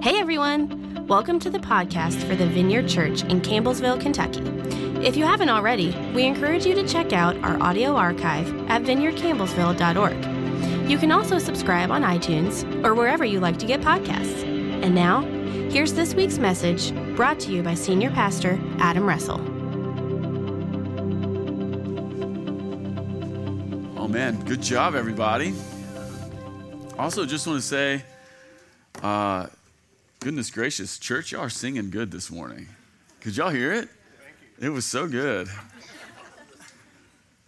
Hey everyone! Welcome to the podcast for the Vineyard Church in Campbellsville, Kentucky. If you haven't already, we encourage you to check out our audio archive at vineyardcampbellsville.org. You can also subscribe on iTunes or wherever you like to get podcasts. And now, here's this week's message brought to you by Senior Pastor Adam Russell. Oh man, good job, everybody. Also, just want to say, uh, goodness gracious, church, y'all are singing good this morning. Could y'all hear it? It was so good.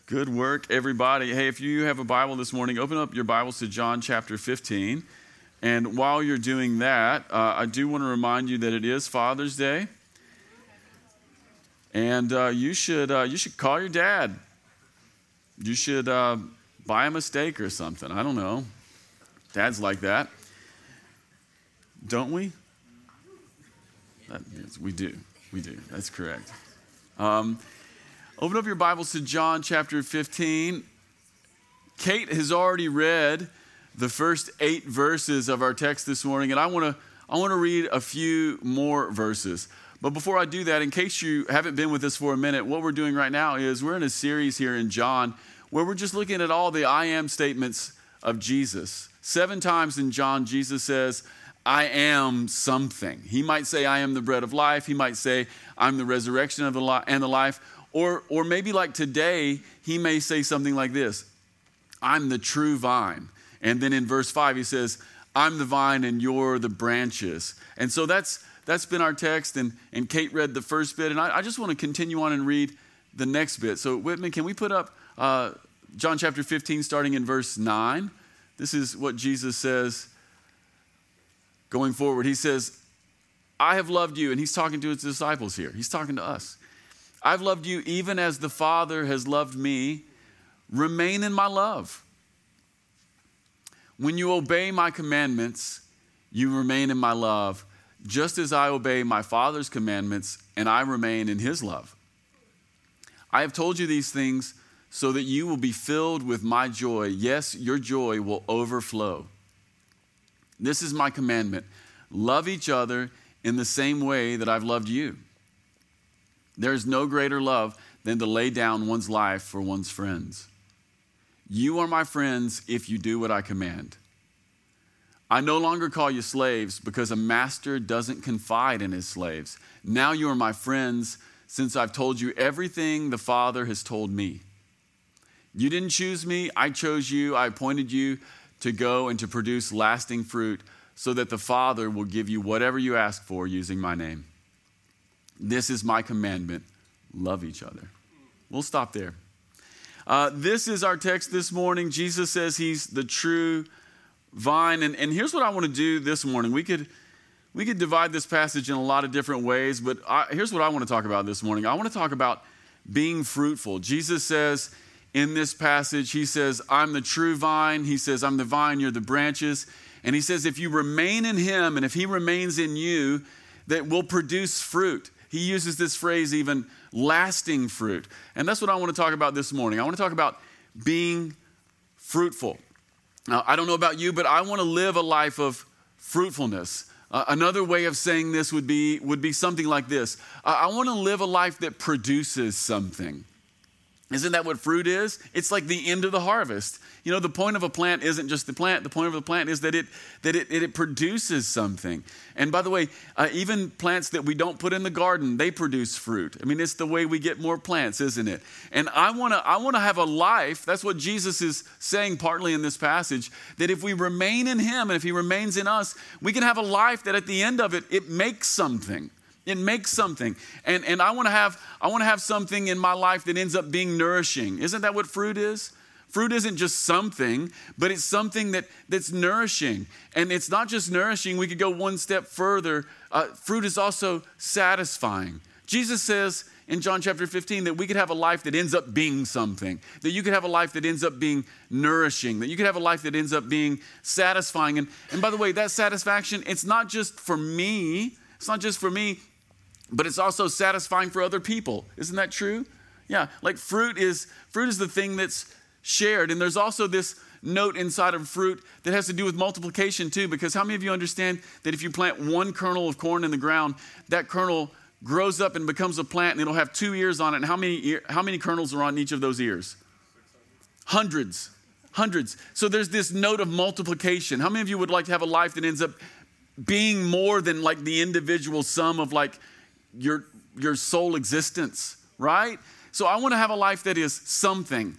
Good work, everybody. Hey, if you have a Bible this morning, open up your Bibles to John chapter 15. And while you're doing that, uh, I do want to remind you that it is Father's Day. And uh, you, should, uh, you should call your dad. You should uh, buy him a steak or something. I don't know. Dads like that. Don't we? That, yes, we do. We do. That's correct. Um, open up your Bibles to John chapter 15. Kate has already read the first eight verses of our text this morning, and I want to I want to read a few more verses. But before I do that, in case you haven't been with us for a minute, what we're doing right now is we're in a series here in John where we're just looking at all the I am statements of Jesus. Seven times in John, Jesus says, I am something. He might say, I am the bread of life. He might say, I'm the resurrection of the li- and the life. Or, or maybe like today, he may say something like this I'm the true vine. And then in verse 5, he says, I'm the vine and you're the branches. And so that's, that's been our text. And, and Kate read the first bit. And I, I just want to continue on and read the next bit. So, Whitman, can we put up uh, John chapter 15, starting in verse 9? This is what Jesus says going forward. He says, I have loved you. And he's talking to his disciples here, he's talking to us. I've loved you even as the Father has loved me. Remain in my love. When you obey my commandments, you remain in my love, just as I obey my Father's commandments and I remain in his love. I have told you these things so that you will be filled with my joy. Yes, your joy will overflow. This is my commandment love each other in the same way that I've loved you. There is no greater love than to lay down one's life for one's friends. You are my friends if you do what I command. I no longer call you slaves because a master doesn't confide in his slaves. Now you are my friends since I've told you everything the Father has told me. You didn't choose me, I chose you, I appointed you to go and to produce lasting fruit so that the Father will give you whatever you ask for using my name. This is my commandment love each other. We'll stop there. Uh, this is our text this morning. Jesus says he's the true vine. And, and here's what I want to do this morning. We could, we could divide this passage in a lot of different ways, but I, here's what I want to talk about this morning. I want to talk about being fruitful. Jesus says in this passage, he says, I'm the true vine. He says, I'm the vine, you're the branches. And he says, if you remain in him and if he remains in you, that will produce fruit. He uses this phrase, even lasting fruit. And that's what I want to talk about this morning. I want to talk about being fruitful. Now, I don't know about you, but I want to live a life of fruitfulness. Uh, another way of saying this would be, would be something like this uh, I want to live a life that produces something. Isn't that what fruit is? It's like the end of the harvest. You know, the point of a plant isn't just the plant. The point of the plant is that it that it, it, it produces something. And by the way, uh, even plants that we don't put in the garden, they produce fruit. I mean, it's the way we get more plants, isn't it? And I want to I want to have a life. That's what Jesus is saying partly in this passage. That if we remain in Him and if He remains in us, we can have a life that at the end of it, it makes something. It makes something. And, and I want to have I want to have something in my life that ends up being nourishing. Isn't that what fruit is? Fruit isn't just something, but it's something that, that's nourishing. And it's not just nourishing, we could go one step further. Uh, fruit is also satisfying. Jesus says in John chapter 15 that we could have a life that ends up being something, that you could have a life that ends up being nourishing, that you could have a life that ends up being satisfying. And, and by the way, that satisfaction, it's not just for me, it's not just for me, but it's also satisfying for other people. Isn't that true? Yeah, like fruit is fruit is the thing that's shared and there's also this note inside of fruit that has to do with multiplication too, because how many of you understand that if you plant one kernel of corn in the ground, that kernel grows up and becomes a plant and it'll have two ears on it. And how many, how many kernels are on each of those ears? Hundreds. Hundreds. So there's this note of multiplication. How many of you would like to have a life that ends up being more than like the individual sum of like your, your sole existence, right? So I want to have a life that is something.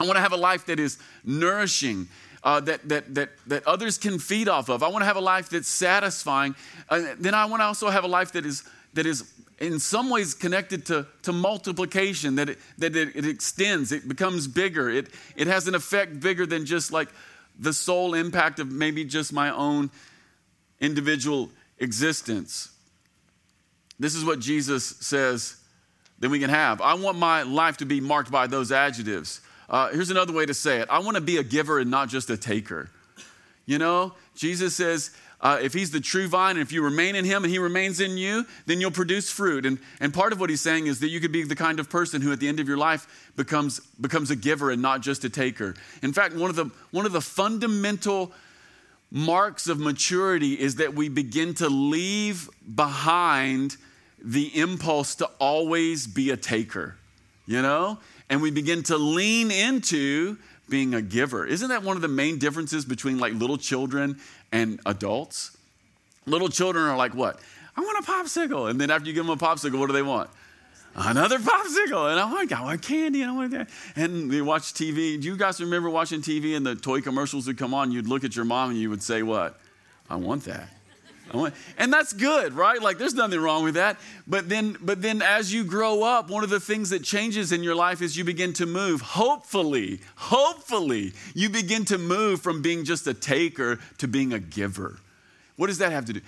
I want to have a life that is nourishing, uh, that, that, that, that others can feed off of. I want to have a life that's satisfying. Uh, then I want to also have a life that is, that is in some ways connected to, to multiplication, that, it, that it, it extends, it becomes bigger. It, it has an effect bigger than just like the sole impact of maybe just my own individual existence. This is what Jesus says that we can have. I want my life to be marked by those adjectives. Uh, here's another way to say it I want to be a giver and not just a taker. You know, Jesus says, uh, if he's the true vine and if you remain in him and he remains in you, then you'll produce fruit. And, and part of what he's saying is that you could be the kind of person who at the end of your life becomes, becomes a giver and not just a taker. In fact, one of the, one of the fundamental marks of maturity is that we begin to leave behind the impulse to always be a taker, you know? And we begin to lean into being a giver. Isn't that one of the main differences between like little children and adults? Little children are like, what? I want a popsicle. And then after you give them a popsicle, what do they want? Another popsicle. And I'm like, I want candy. And I want that. And they watch TV. Do you guys remember watching TV and the toy commercials would come on? You'd look at your mom and you would say, What? I want that. And that's good, right? Like there's nothing wrong with that. But then but then as you grow up, one of the things that changes in your life is you begin to move. Hopefully, hopefully, you begin to move from being just a taker to being a giver. What does that have to do?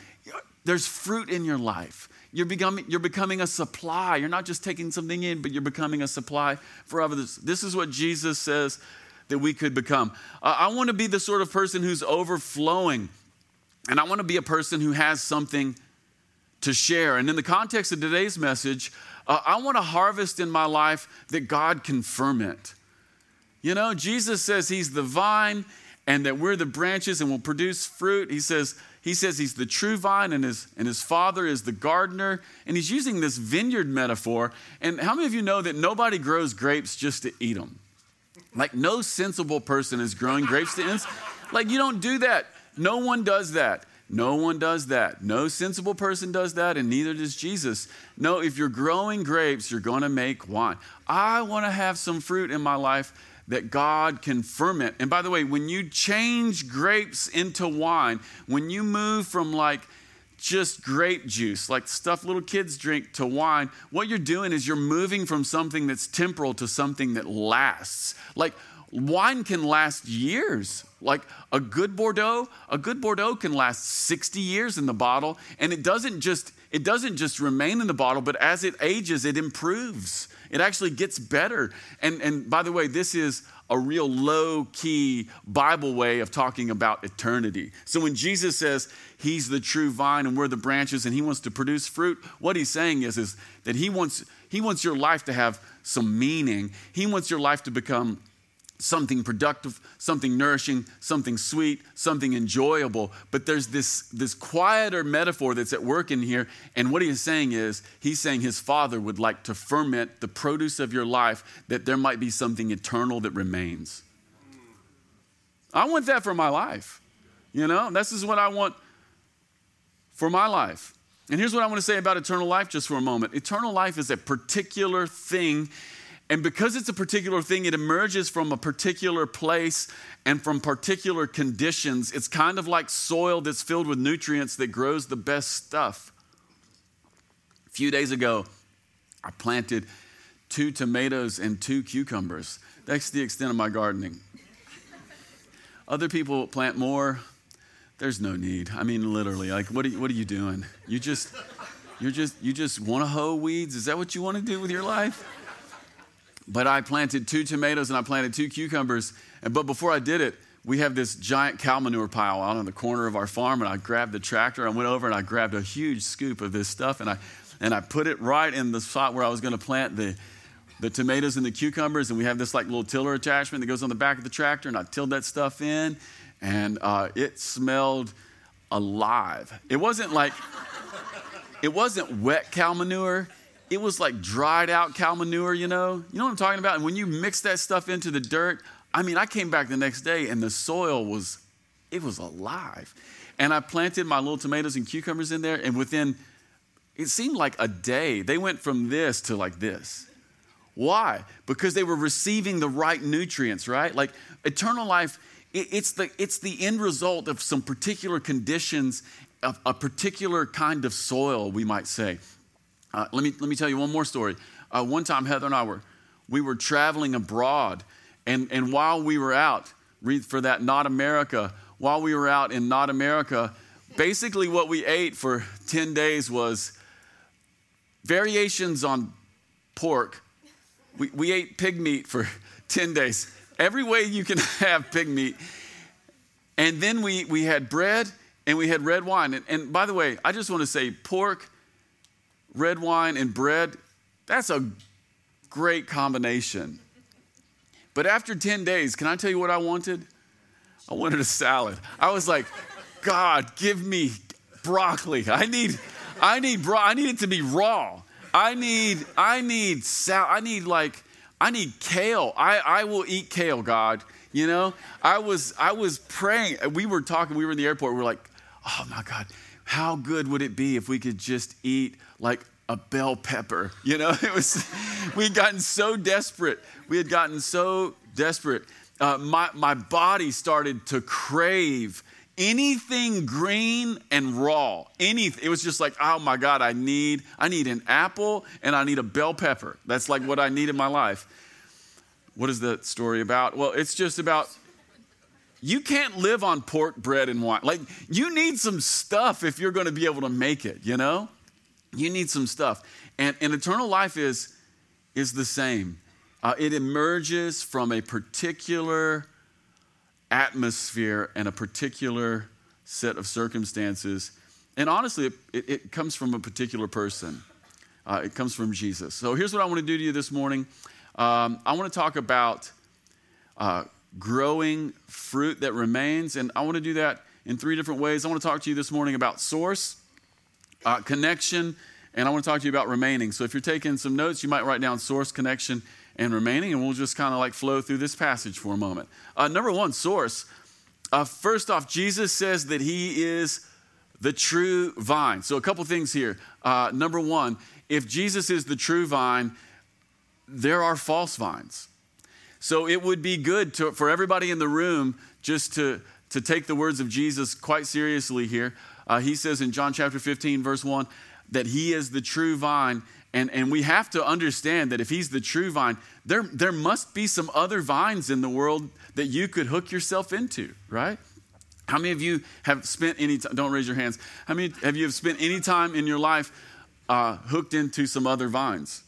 There's fruit in your life. You're becoming, you're becoming a supply. You're not just taking something in, but you're becoming a supply for others. This is what Jesus says that we could become. I want to be the sort of person who's overflowing and I want to be a person who has something to share. And in the context of today's message, uh, I want to harvest in my life that God can ferment. You know, Jesus says he's the vine and that we're the branches and will produce fruit. He says, he says he's the true vine and his, and his father is the gardener. And he's using this vineyard metaphor. And how many of you know that nobody grows grapes just to eat them? Like, no sensible person is growing grapes to eat. Like, you don't do that. No one does that. No one does that. No sensible person does that, and neither does Jesus. No, if you're growing grapes, you're going to make wine. I want to have some fruit in my life that God can ferment. And by the way, when you change grapes into wine, when you move from like just grape juice, like stuff little kids drink, to wine, what you're doing is you're moving from something that's temporal to something that lasts. Like wine can last years. Like a good Bordeaux, a good Bordeaux can last 60 years in the bottle, and it doesn't just it doesn't just remain in the bottle, but as it ages, it improves. It actually gets better. And, and by the way, this is a real low key Bible way of talking about eternity. So when Jesus says he's the true vine and we're the branches and he wants to produce fruit, what he's saying is, is that he wants, he wants your life to have some meaning. He wants your life to become something productive, something nourishing, something sweet, something enjoyable. But there's this, this quieter metaphor that's at work in here. And what he is saying is, he's saying his father would like to ferment the produce of your life that there might be something eternal that remains. I want that for my life. You know, this is what I want for my life. And here's what I want to say about eternal life just for a moment. Eternal life is a particular thing and because it's a particular thing, it emerges from a particular place and from particular conditions. It's kind of like soil that's filled with nutrients that grows the best stuff. A few days ago, I planted two tomatoes and two cucumbers. That's the extent of my gardening. Other people plant more. There's no need. I mean, literally, like, what are you, what are you doing? You just, you're just, you just want to hoe weeds? Is that what you want to do with your life? But I planted two tomatoes and I planted two cucumbers. And, but before I did it, we have this giant cow manure pile out on the corner of our farm. And I grabbed the tractor. I went over and I grabbed a huge scoop of this stuff and I, and I put it right in the spot where I was going to plant the, the tomatoes and the cucumbers, and we have this like little tiller attachment that goes on the back of the tractor, and I tilled that stuff in, and uh, it smelled alive. It wasn't like, it wasn't wet cow manure. It was like dried out cow manure, you know? You know what I'm talking about? And when you mix that stuff into the dirt, I mean, I came back the next day and the soil was, it was alive. And I planted my little tomatoes and cucumbers in there, and within, it seemed like a day, they went from this to like this. Why? Because they were receiving the right nutrients, right? Like eternal life, it's the, it's the end result of some particular conditions, of a particular kind of soil, we might say. Uh, let, me, let me tell you one more story. Uh, one time, Heather and I were, we were traveling abroad, and, and while we were out, read for that Not America, while we were out in Not America, basically what we ate for 10 days was variations on pork. We, we ate pig meat for 10 days every way you can have pig meat. And then we, we had bread and we had red wine. And, and by the way, I just want to say pork, red wine, and bread, that's a great combination. But after 10 days, can I tell you what I wanted? I wanted a salad. I was like, God, give me broccoli. I need, I need, bro- I need it to be raw. I need, I need sal. I need like I need kale. I, I will eat kale, God. You know, I was I was praying. We were talking. We were in the airport. We are like, oh my God, how good would it be if we could just eat like a bell pepper? You know, it was. we had gotten so desperate. We had gotten so desperate. Uh, my my body started to crave anything green and raw anything it was just like oh my god i need i need an apple and i need a bell pepper that's like what i need in my life what is that story about well it's just about you can't live on pork bread and wine like you need some stuff if you're going to be able to make it you know you need some stuff and, and eternal life is is the same uh, it emerges from a particular atmosphere and a particular set of circumstances. And honestly, it, it, comes from a particular person. Uh, it comes from Jesus. So here's what I want to do to you this morning. Um, I want to talk about uh, growing fruit that remains, and I want to do that in three different ways. I want to talk to you this morning about source, uh, connection, and I want to talk to you about remaining. So if you're taking some notes, you might write down source, connection, and remaining, and we'll just kind of like flow through this passage for a moment. Uh, number one, source. Uh, first off, Jesus says that he is the true vine. So, a couple things here. Uh, number one, if Jesus is the true vine, there are false vines. So, it would be good to, for everybody in the room just to, to take the words of Jesus quite seriously here. Uh, he says in John chapter 15, verse 1, that he is the true vine and, and we have to understand that if he's the true vine, there, there must be some other vines in the world that you could hook yourself into, right? How many of you have spent any time, don't raise your hands, how many have you have spent any time in your life uh, hooked into some other vines?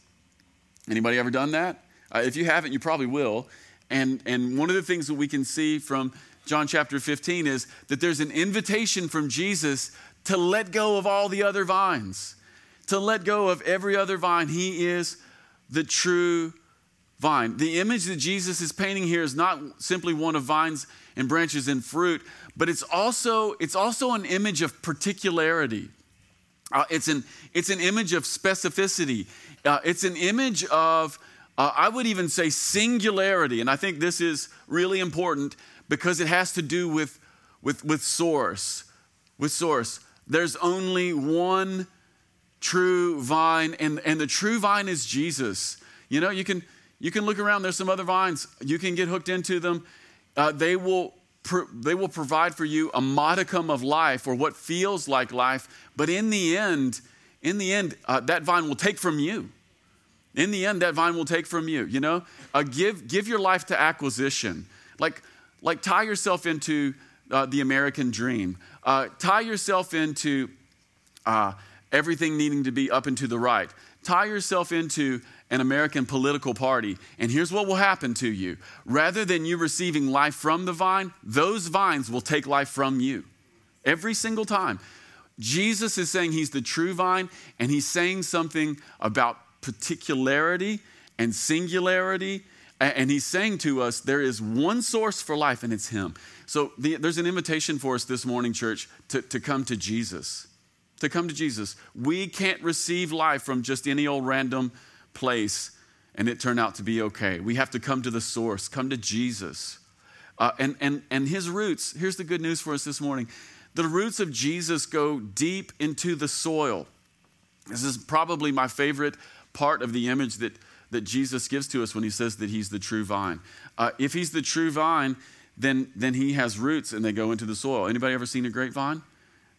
Anybody ever done that? Uh, if you haven't, you probably will. And, and one of the things that we can see from John chapter 15 is that there's an invitation from Jesus to let go of all the other vines to let go of every other vine. He is the true vine. The image that Jesus is painting here is not simply one of vines and branches and fruit, but it's also, it's also an image of particularity. Uh, it's, an, it's an image of specificity. Uh, it's an image of, uh, I would even say, singularity. And I think this is really important because it has to do with, with, with source. With source. There's only one true vine, and, and the true vine is Jesus. You know, you can you can look around. There's some other vines. You can get hooked into them. Uh, they will they will provide for you a modicum of life or what feels like life. But in the end, in the end, uh, that vine will take from you. In the end, that vine will take from you. You know, uh, give give your life to acquisition. Like like tie yourself into uh, the American dream. Uh, tie yourself into uh, everything needing to be up and to the right. Tie yourself into an American political party, and here's what will happen to you. Rather than you receiving life from the vine, those vines will take life from you every single time. Jesus is saying he's the true vine, and he's saying something about particularity and singularity. And he's saying to us, there is one source for life, and it's him. So the, there's an invitation for us this morning, church, to, to come to Jesus. To come to Jesus. We can't receive life from just any old random place and it turned out to be okay. We have to come to the source, come to Jesus. Uh, and, and, and his roots, here's the good news for us this morning the roots of Jesus go deep into the soil. This is probably my favorite part of the image that, that Jesus gives to us when he says that he's the true vine. Uh, if he's the true vine, then, then he has roots and they go into the soil. Anybody ever seen a grapevine?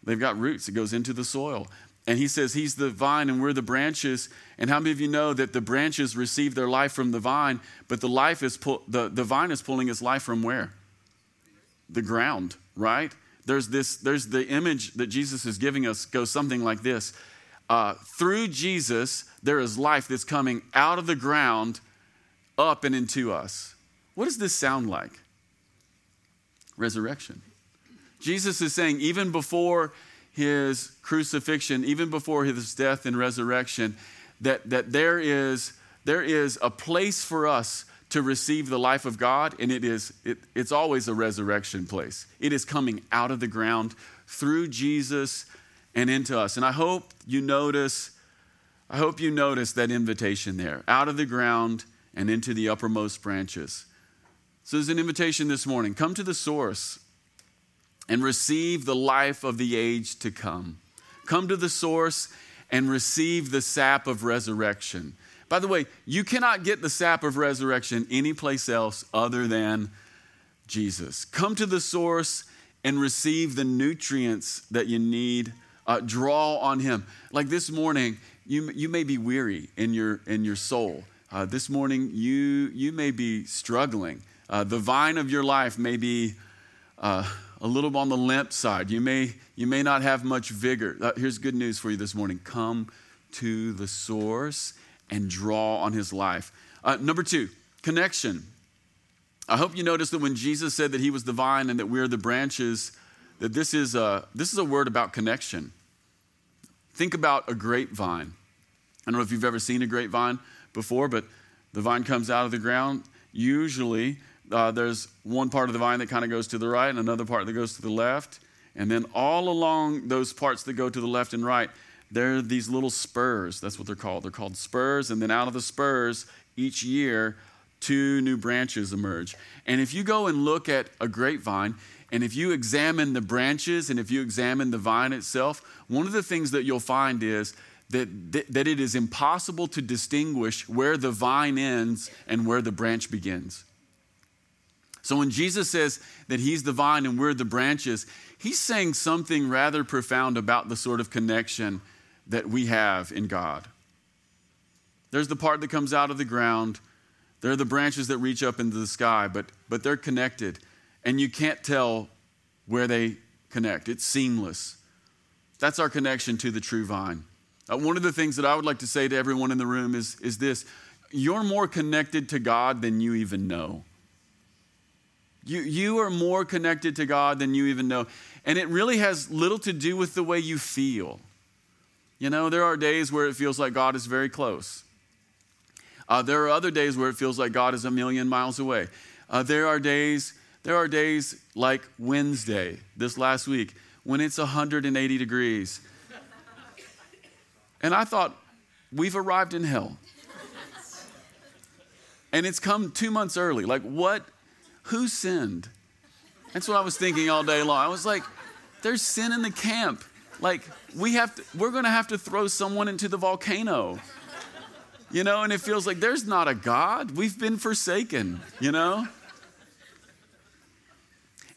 They've got roots, it goes into the soil. And he says he's the vine and we're the branches. And how many of you know that the branches receive their life from the vine, but the life is pull, the, the vine is pulling its life from where? The ground, right? There's this, there's the image that Jesus is giving us goes something like this. Uh, through Jesus, there is life that's coming out of the ground up and into us. What does this sound like? Resurrection. Jesus is saying, even before his crucifixion, even before his death and resurrection, that, that there, is, there is a place for us to receive the life of God, and it is, it, it's always a resurrection place. It is coming out of the ground through Jesus and into us. And I hope you notice, I hope you notice that invitation there, out of the ground and into the uppermost branches. So there's an invitation this morning. Come to the source and receive the life of the age to come. Come to the source and receive the sap of resurrection. By the way, you cannot get the sap of resurrection anyplace else other than Jesus. Come to the source and receive the nutrients that you need. Uh, draw on Him. Like this morning, you, you may be weary in your, in your soul. Uh, this morning, you, you may be struggling. Uh, the vine of your life may be uh, a little on the limp side. You may, you may not have much vigor. Uh, here's good news for you this morning come to the source and draw on his life. Uh, number two, connection. I hope you noticed that when Jesus said that he was the vine and that we're the branches, that this is a, this is a word about connection. Think about a grapevine. I don't know if you've ever seen a grapevine before, but the vine comes out of the ground. Usually, uh, there's one part of the vine that kind of goes to the right and another part that goes to the left. And then all along those parts that go to the left and right, there are these little spurs. That's what they're called. They're called spurs. And then out of the spurs, each year, two new branches emerge. And if you go and look at a grapevine, and if you examine the branches and if you examine the vine itself, one of the things that you'll find is that, that it is impossible to distinguish where the vine ends and where the branch begins. So when Jesus says that he's the vine and we're the branches, he's saying something rather profound about the sort of connection that we have in God. There's the part that comes out of the ground. There are the branches that reach up into the sky, but, but they're connected. And you can't tell where they connect. It's seamless. That's our connection to the true vine. Uh, one of the things that I would like to say to everyone in the room is, is this you're more connected to God than you even know. You, you are more connected to God than you even know. And it really has little to do with the way you feel. You know, there are days where it feels like God is very close. Uh, there are other days where it feels like God is a million miles away. Uh, there are days, there are days like Wednesday, this last week, when it's 180 degrees. And I thought, we've arrived in hell. And it's come two months early. Like, what who sinned? That's what I was thinking all day long. I was like, there's sin in the camp. Like, we have to, we're going to have to throw someone into the volcano. You know, and it feels like there's not a God. We've been forsaken, you know?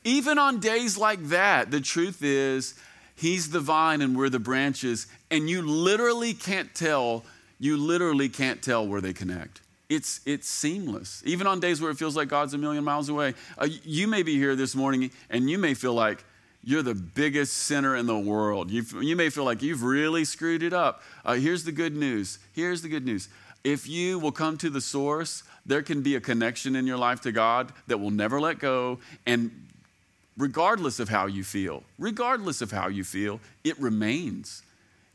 Even on days like that, the truth is, He's the vine and we're the branches, and you literally can't tell, you literally can't tell where they connect. It's, it's seamless. Even on days where it feels like God's a million miles away. Uh, you may be here this morning and you may feel like you're the biggest sinner in the world. you you may feel like you've really screwed it up. Uh, here's the good news. Here's the good news. If you will come to the source, there can be a connection in your life to God that will never let go. And regardless of how you feel, regardless of how you feel, it remains.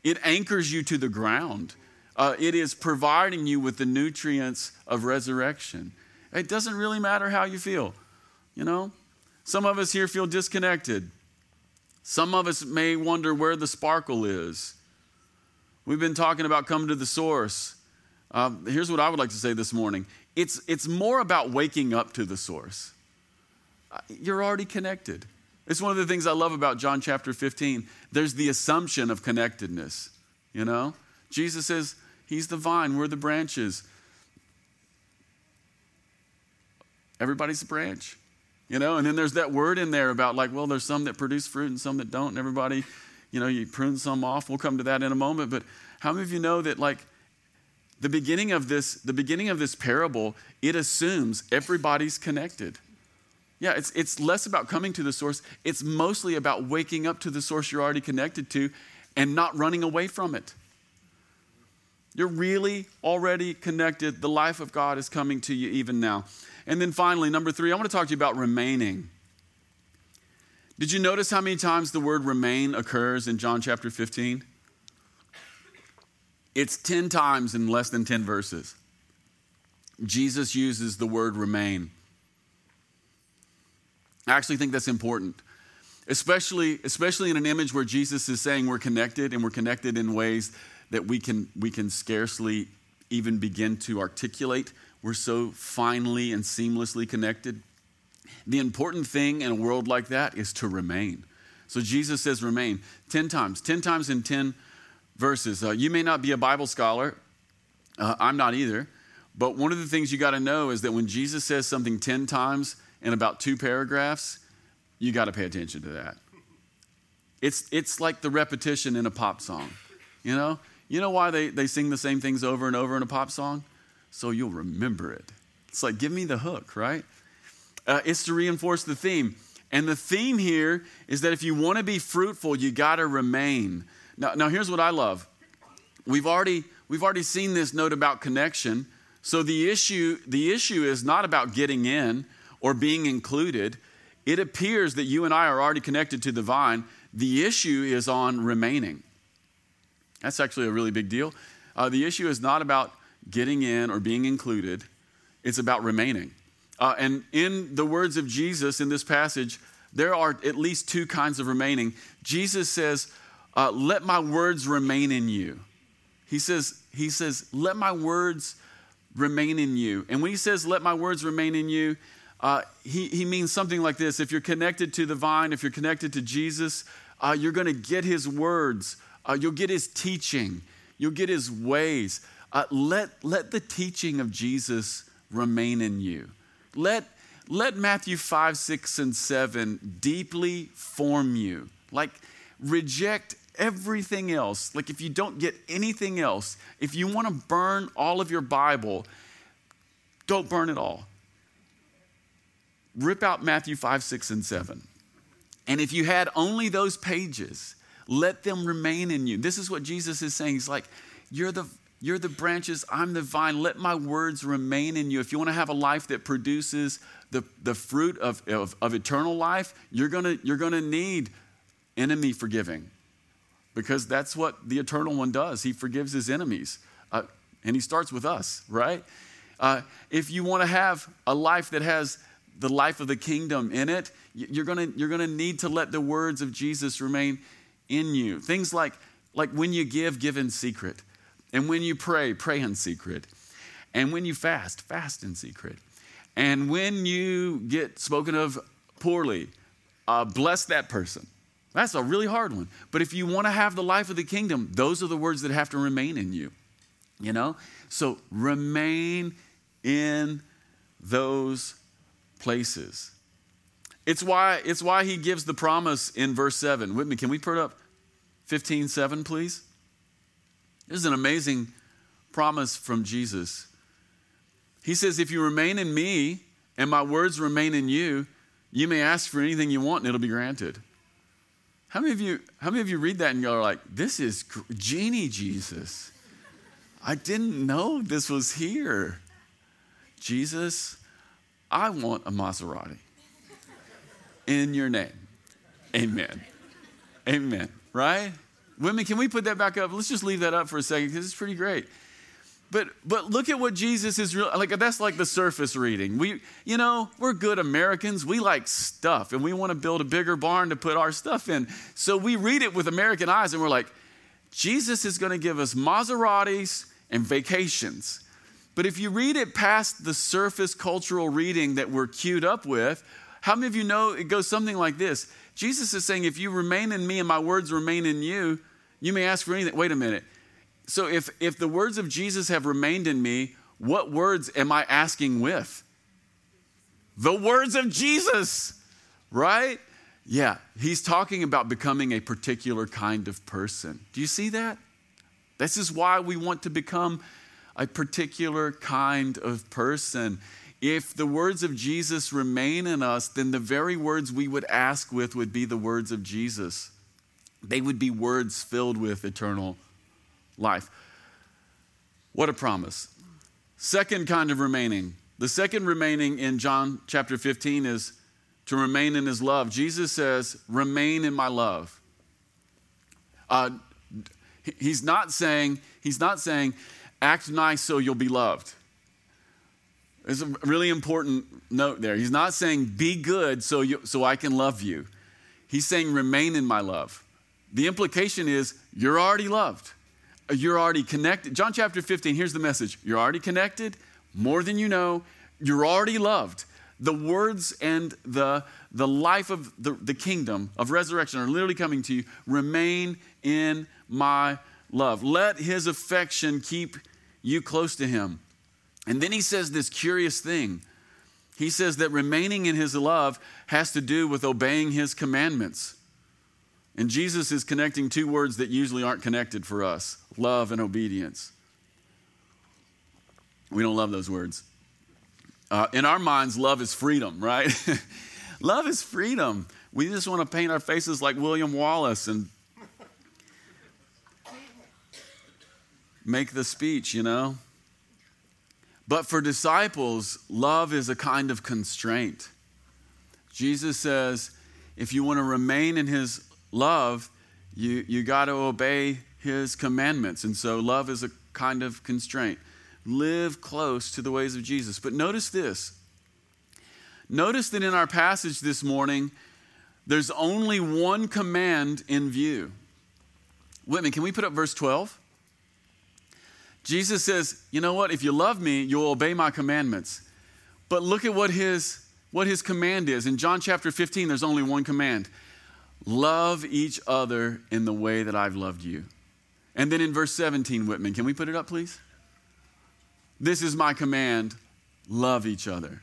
It anchors you to the ground. Uh, it is providing you with the nutrients of resurrection. It doesn't really matter how you feel, you know? Some of us here feel disconnected. Some of us may wonder where the sparkle is. We've been talking about coming to the source. Uh, here's what I would like to say this morning it's, it's more about waking up to the source. You're already connected. It's one of the things I love about John chapter 15. There's the assumption of connectedness, you know? Jesus says, He's the vine, we're the branches. Everybody's a branch, you know? And then there's that word in there about, like, well, there's some that produce fruit and some that don't, and everybody, you know, you prune some off. We'll come to that in a moment. But how many of you know that, like, the beginning of this the beginning of this parable it assumes everybody's connected yeah it's, it's less about coming to the source. It's mostly about waking up to the source you're already connected to and not running away from it. You're really already connected. The life of god is coming to you even now. And then finally number three i want to talk to you about remaining. Did you notice how many times the word remain occurs in john chapter 15 it's 10 times in less than 10 verses. Jesus uses the word remain. I actually think that's important, especially, especially in an image where Jesus is saying we're connected and we're connected in ways that we can, we can scarcely even begin to articulate. We're so finely and seamlessly connected. The important thing in a world like that is to remain. So Jesus says remain 10 times, 10 times in 10 verses. Uh, you may not be a Bible scholar, uh, I'm not either, but one of the things you got to know is that when Jesus says something 10 times in about two paragraphs, you got to pay attention to that. It's, it's like the repetition in a pop song, you know? You know why they, they sing the same things over and over in a pop song? So you'll remember it. It's like, give me the hook, right? Uh, it's to reinforce the theme. And the theme here is that if you want to be fruitful, you got to remain. Now, now here's what I love. We've already, we've already seen this note about connection. So the issue, the issue is not about getting in or being included. It appears that you and I are already connected to the vine. The issue is on remaining. That's actually a really big deal. Uh, the issue is not about getting in or being included, it's about remaining. Uh, and in the words of Jesus in this passage, there are at least two kinds of remaining. Jesus says, uh, let my words remain in you. He says, he says, let my words remain in you. And when he says, let my words remain in you, uh, he, he means something like this. If you're connected to the vine, if you're connected to Jesus, uh, you're going to get his words. Uh, you'll get his teaching. You'll get his ways. Uh, let, let the teaching of Jesus remain in you. Let, let Matthew 5, 6, and 7 deeply form you. Like, reject everything else, like if you don't get anything else, if you want to burn all of your Bible, don't burn it all. Rip out Matthew 5, 6, and 7. And if you had only those pages, let them remain in you. This is what Jesus is saying. He's like, You're the you're the branches, I'm the vine. Let my words remain in you. If you want to have a life that produces the, the fruit of, of, of eternal life, you're gonna, you're gonna need enemy forgiving because that's what the eternal one does. He forgives his enemies. Uh, and he starts with us, right? Uh, if you want to have a life that has the life of the kingdom in it, you're going you're gonna need to let the words of Jesus remain in you. Things like, like when you give, give in secret. And when you pray, pray in secret. And when you fast, fast in secret. And when you get spoken of poorly, uh, bless that person. That's a really hard one. But if you want to have the life of the kingdom, those are the words that have to remain in you. You know? So remain in those places. It's why, it's why he gives the promise in verse 7. With me, can we put up 15 7, please? This is an amazing promise from Jesus. He says, If you remain in me and my words remain in you, you may ask for anything you want and it'll be granted. How many of you, how many of you read that and you're like, this is genie Jesus? I didn't know this was here. Jesus, I want a Maserati. In your name. Amen. Amen. Right? Whitman, can we put that back up? Let's just leave that up for a second because it's pretty great. But but look at what Jesus is real like that's like the surface reading. We you know, we're good Americans. We like stuff and we want to build a bigger barn to put our stuff in. So we read it with American eyes and we're like Jesus is going to give us Maseratis and vacations. But if you read it past the surface cultural reading that we're queued up with, how many of you know it goes something like this? Jesus is saying, if you remain in me and my words remain in you, you may ask for anything. Wait a minute. So if, if the words of Jesus have remained in me, what words am I asking with? The words of Jesus, right? Yeah, he's talking about becoming a particular kind of person. Do you see that? This is why we want to become a particular kind of person. If the words of Jesus remain in us, then the very words we would ask with would be the words of Jesus. They would be words filled with eternal life. What a promise. Second kind of remaining. The second remaining in John chapter 15 is to remain in his love. Jesus says, Remain in my love. Uh, he's not saying, he's not saying, act nice so you'll be loved. There's a really important note there. He's not saying be good so, you, so I can love you. He's saying remain in my love. The implication is you're already loved. You're already connected. John chapter 15, here's the message. You're already connected, more than you know. You're already loved. The words and the, the life of the, the kingdom of resurrection are literally coming to you. Remain in my love. Let his affection keep you close to him. And then he says this curious thing. He says that remaining in his love has to do with obeying his commandments. And Jesus is connecting two words that usually aren't connected for us love and obedience. We don't love those words. Uh, in our minds, love is freedom, right? love is freedom. We just want to paint our faces like William Wallace and make the speech, you know? But for disciples, love is a kind of constraint. Jesus says, if you want to remain in his love, you, you got to obey his commandments. And so love is a kind of constraint. Live close to the ways of Jesus. But notice this. Notice that in our passage this morning, there's only one command in view. Whitman, can we put up verse 12? Jesus says, You know what? If you love me, you'll obey my commandments. But look at what his, what his command is. In John chapter 15, there's only one command love each other in the way that I've loved you. And then in verse 17, Whitman, can we put it up, please? This is my command love each other.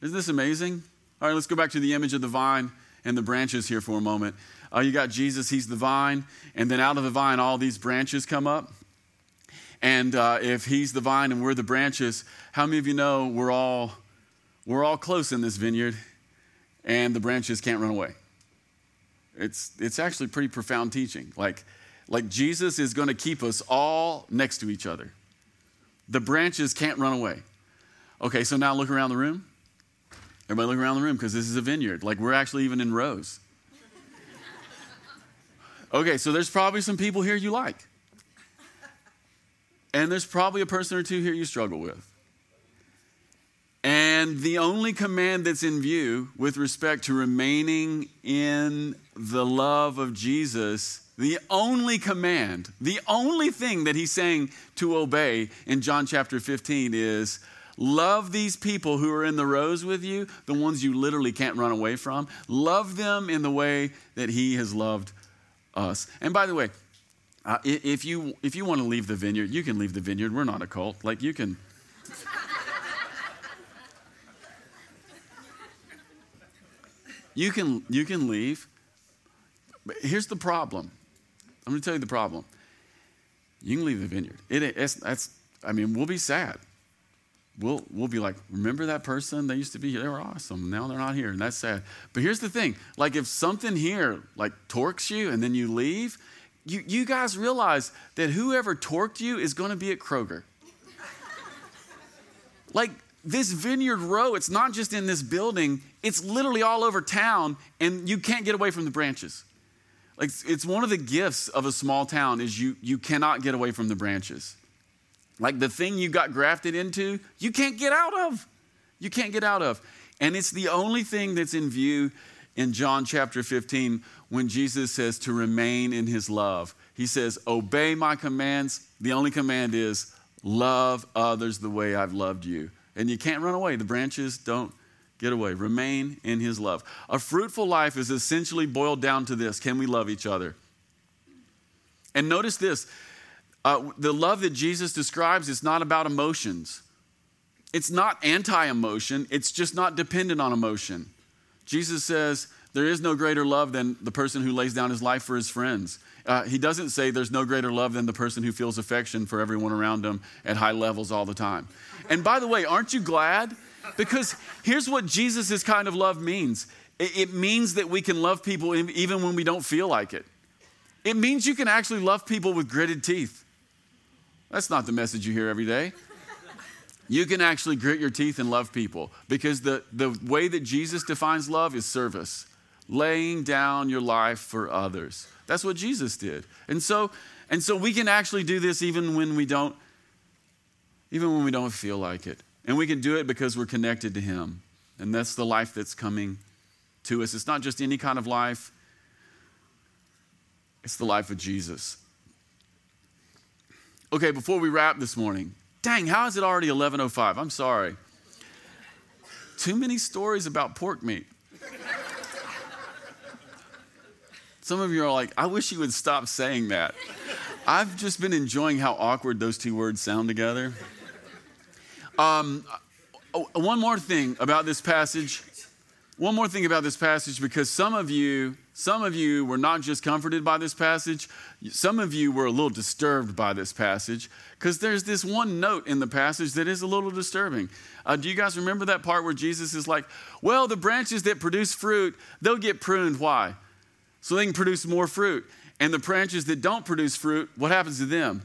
Isn't this amazing? All right, let's go back to the image of the vine and the branches here for a moment. Uh, you got Jesus, he's the vine, and then out of the vine, all these branches come up. And uh, if he's the vine and we're the branches, how many of you know we're all we're all close in this vineyard, and the branches can't run away? It's it's actually pretty profound teaching. Like like Jesus is going to keep us all next to each other. The branches can't run away. Okay, so now look around the room. Everybody look around the room because this is a vineyard. Like we're actually even in rows. Okay, so there's probably some people here you like. And there's probably a person or two here you struggle with. And the only command that's in view with respect to remaining in the love of Jesus, the only command, the only thing that he's saying to obey in John chapter 15 is love these people who are in the rows with you, the ones you literally can't run away from. Love them in the way that he has loved us. And by the way, uh, if you if you want to leave the vineyard, you can leave the vineyard. We're not a cult. Like you can. you can you can leave. But here's the problem. I'm going to tell you the problem. You can leave the vineyard. It, it's, that's, I mean, we'll be sad. We'll, we'll be like, remember that person? They used to be here. They were awesome. Now they're not here. And that's sad. But here's the thing like, if something here, like, torques you and then you leave, you, you guys realize that whoever torqued you is going to be at Kroger. like this vineyard row, it's not just in this building, it's literally all over town, and you can't get away from the branches. Like it's one of the gifts of a small town is you you cannot get away from the branches. Like the thing you got grafted into, you can't get out of. You can't get out of. And it's the only thing that's in view in John chapter 15 when Jesus says to remain in his love. He says, Obey my commands. The only command is love others the way I've loved you. And you can't run away. The branches don't get away. Remain in his love. A fruitful life is essentially boiled down to this can we love each other? And notice this uh, the love that Jesus describes is not about emotions. It's not anti emotion, it's just not dependent on emotion. Jesus says, There is no greater love than the person who lays down his life for his friends. Uh, he doesn't say there's no greater love than the person who feels affection for everyone around him at high levels all the time. And by the way, aren't you glad? Because here's what Jesus' kind of love means it, means that we can love people even when we don't feel like it. It means you can actually love people with gritted teeth. That's not the message you hear every day. You can actually grit your teeth and love people because the, the way that Jesus defines love is service, laying down your life for others. That's what Jesus did. And so, and so we can actually do this even when we don't, even when we don't feel like it. And we can do it because we're connected to Him. And that's the life that's coming to us. It's not just any kind of life, it's the life of Jesus. Okay, before we wrap this morning, dang, how is it already 11:05? I'm sorry. Too many stories about pork meat. Some of you are like, I wish you would stop saying that. I've just been enjoying how awkward those two words sound together. Um, oh, one more thing about this passage. One more thing about this passage, because some of you some of you were not just comforted by this passage, some of you were a little disturbed by this passage because there's this one note in the passage that is a little disturbing. Uh, do you guys remember that part where Jesus is like, Well, the branches that produce fruit, they'll get pruned. Why? So they can produce more fruit. And the branches that don't produce fruit, what happens to them?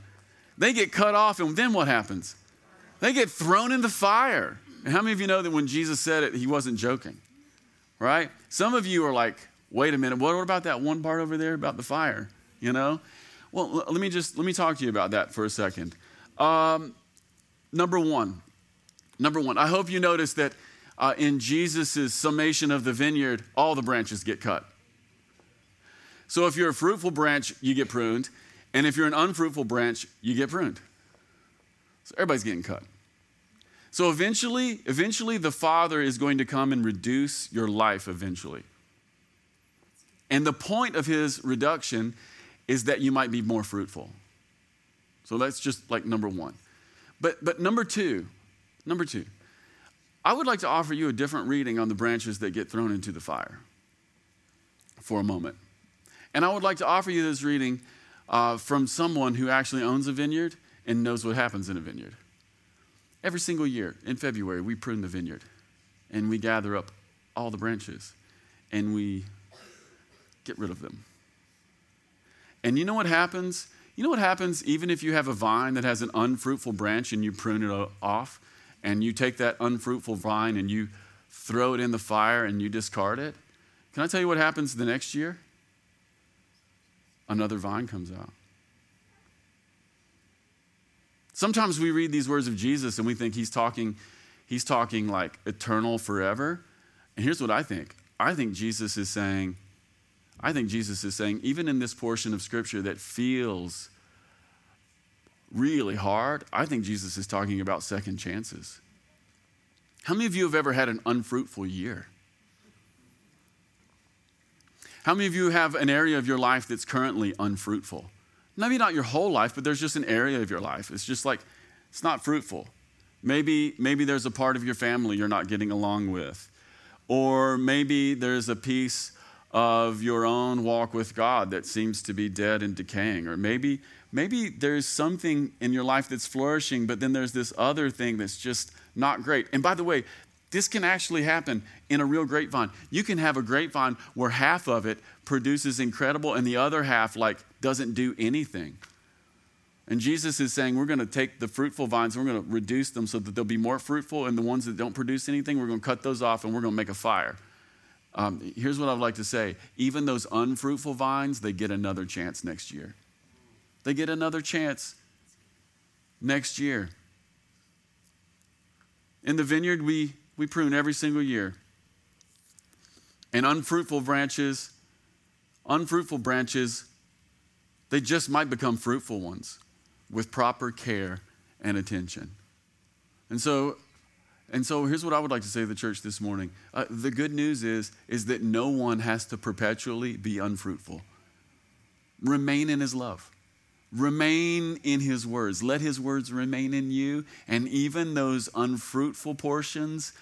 They get cut off, and then what happens? They get thrown in the fire. And how many of you know that when Jesus said it, he wasn't joking? Right? Some of you are like, wait a minute, what about that one part over there about the fire? You know? Well, let me just let me talk to you about that for a second. Um, number one, number one, I hope you notice that uh, in Jesus' summation of the vineyard, all the branches get cut. So if you're a fruitful branch, you get pruned, and if you're an unfruitful branch, you get pruned. So everybody's getting cut. So eventually, eventually the Father is going to come and reduce your life eventually. And the point of his reduction is that you might be more fruitful. So that's just like number one. But, but number two, number two, I would like to offer you a different reading on the branches that get thrown into the fire for a moment. And I would like to offer you this reading uh, from someone who actually owns a vineyard and knows what happens in a vineyard. Every single year in February, we prune the vineyard and we gather up all the branches and we get rid of them. And you know what happens? You know what happens even if you have a vine that has an unfruitful branch and you prune it off and you take that unfruitful vine and you throw it in the fire and you discard it? Can I tell you what happens the next year? Another vine comes out. Sometimes we read these words of Jesus and we think he's talking he's talking like eternal forever. And here's what I think. I think Jesus is saying I think Jesus is saying, even in this portion of Scripture that feels really hard, I think Jesus is talking about second chances. How many of you have ever had an unfruitful year? How many of you have an area of your life that's currently unfruitful? Maybe not your whole life, but there's just an area of your life. It's just like, it's not fruitful. Maybe, maybe there's a part of your family you're not getting along with. Or maybe there's a piece of your own walk with God that seems to be dead and decaying. Or maybe, maybe there's something in your life that's flourishing, but then there's this other thing that's just not great. And by the way, this can actually happen in a real grapevine. You can have a grapevine where half of it produces incredible and the other half like doesn't do anything. And Jesus is saying we're going to take the fruitful vines, we're going to reduce them so that they'll be more fruitful, and the ones that don't produce anything, we're going to cut those off and we're going to make a fire um, here's what I'd like to say even those unfruitful vines, they get another chance next year. They get another chance next year. In the vineyard, we, we prune every single year. And unfruitful branches, unfruitful branches, they just might become fruitful ones with proper care and attention. And so, and so here's what I would like to say to the church this morning. Uh, the good news is, is that no one has to perpetually be unfruitful. Remain in his love. Remain in his words. Let his words remain in you. And even those unfruitful portions,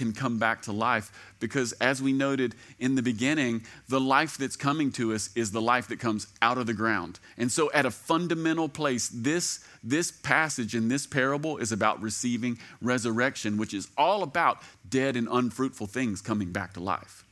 can come back to life because, as we noted in the beginning, the life that's coming to us is the life that comes out of the ground. And so, at a fundamental place, this, this passage in this parable is about receiving resurrection, which is all about dead and unfruitful things coming back to life.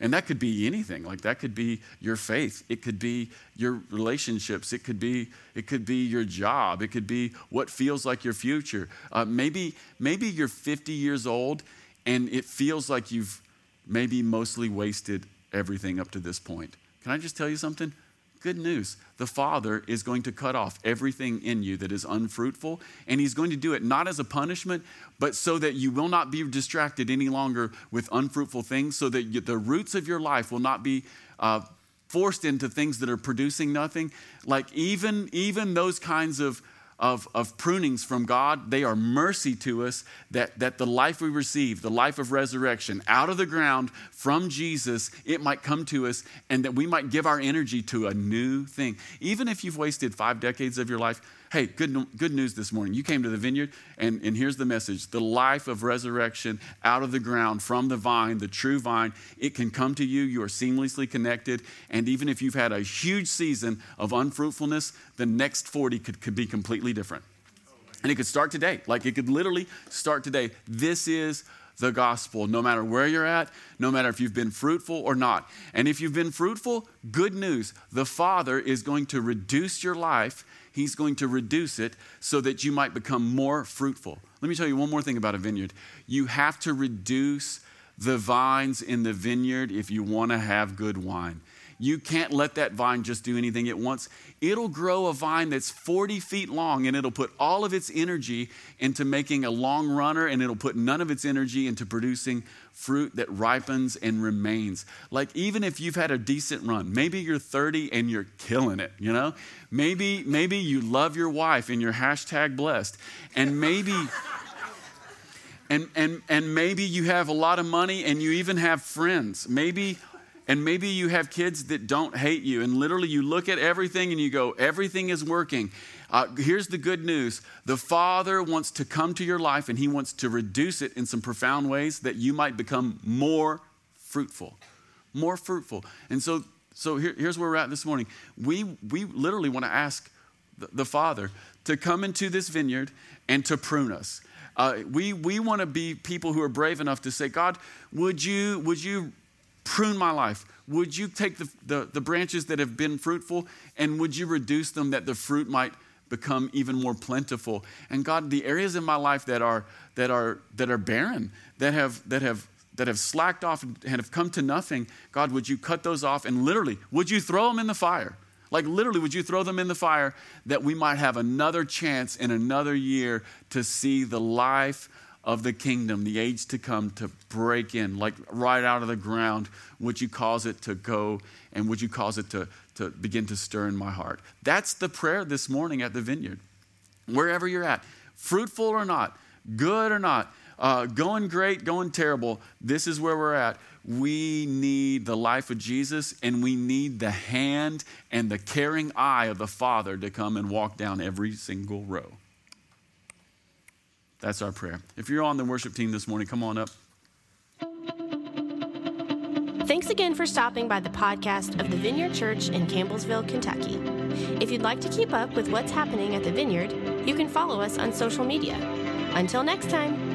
And that could be anything. Like that could be your faith. It could be your relationships. It could be it could be your job. It could be what feels like your future. Uh, maybe maybe you're 50 years old and it feels like you've maybe mostly wasted everything up to this point. Can I just tell you something? Good news. The Father is going to cut off everything in you that is unfruitful, and He's going to do it not as a punishment, but so that you will not be distracted any longer with unfruitful things, so that the roots of your life will not be uh, forced into things that are producing nothing. Like even, even those kinds of of, of prunings from God, they are mercy to us that, that the life we receive, the life of resurrection, out of the ground from Jesus, it might come to us and that we might give our energy to a new thing. Even if you've wasted five decades of your life, Hey, good, good news this morning. You came to the vineyard, and, and here's the message the life of resurrection out of the ground from the vine, the true vine, it can come to you. You are seamlessly connected. And even if you've had a huge season of unfruitfulness, the next 40 could, could be completely different. And it could start today. Like it could literally start today. This is the gospel, no matter where you're at, no matter if you've been fruitful or not. And if you've been fruitful, good news. The Father is going to reduce your life He's going to reduce it so that you might become more fruitful. Let me tell you one more thing about a vineyard. You have to reduce the vines in the vineyard if you want to have good wine. You can't let that vine just do anything it wants. It'll grow a vine that's 40 feet long and it'll put all of its energy into making a long runner and it'll put none of its energy into producing fruit that ripens and remains. Like even if you've had a decent run, maybe you're 30 and you're killing it, you know? Maybe maybe you love your wife and you're hashtag blessed. And maybe and, and, and maybe you have a lot of money and you even have friends. Maybe and maybe you have kids that don't hate you, and literally you look at everything and you go, everything is working. Uh, here's the good news the Father wants to come to your life and He wants to reduce it in some profound ways that you might become more fruitful. More fruitful. And so, so here, here's where we're at this morning. We, we literally want to ask the, the Father to come into this vineyard and to prune us. Uh, we we want to be people who are brave enough to say, God, would you, would you prune my life? Would you take the, the, the, branches that have been fruitful and would you reduce them that the fruit might become even more plentiful? And God, the areas in my life that are that are that are barren, that have that have that have slacked off and have come to nothing, God, would you cut those off and literally, would you throw them in the fire? Like literally, would you throw them in the fire that we might have another chance in another year to see the life of the kingdom, the age to come, to break in, like right out of the ground? Would you cause it to go and would you cause it to, to begin to stir in my heart? That's the prayer this morning at the vineyard. Wherever you're at, fruitful or not, good or not, uh, going great, going terrible, this is where we're at. We need the life of Jesus and we need the hand and the caring eye of the Father to come and walk down every single row. That's our prayer. If you're on the worship team this morning, come on up. Thanks again for stopping by the podcast of the Vineyard Church in Campbellsville, Kentucky. If you'd like to keep up with what's happening at the Vineyard, you can follow us on social media. Until next time.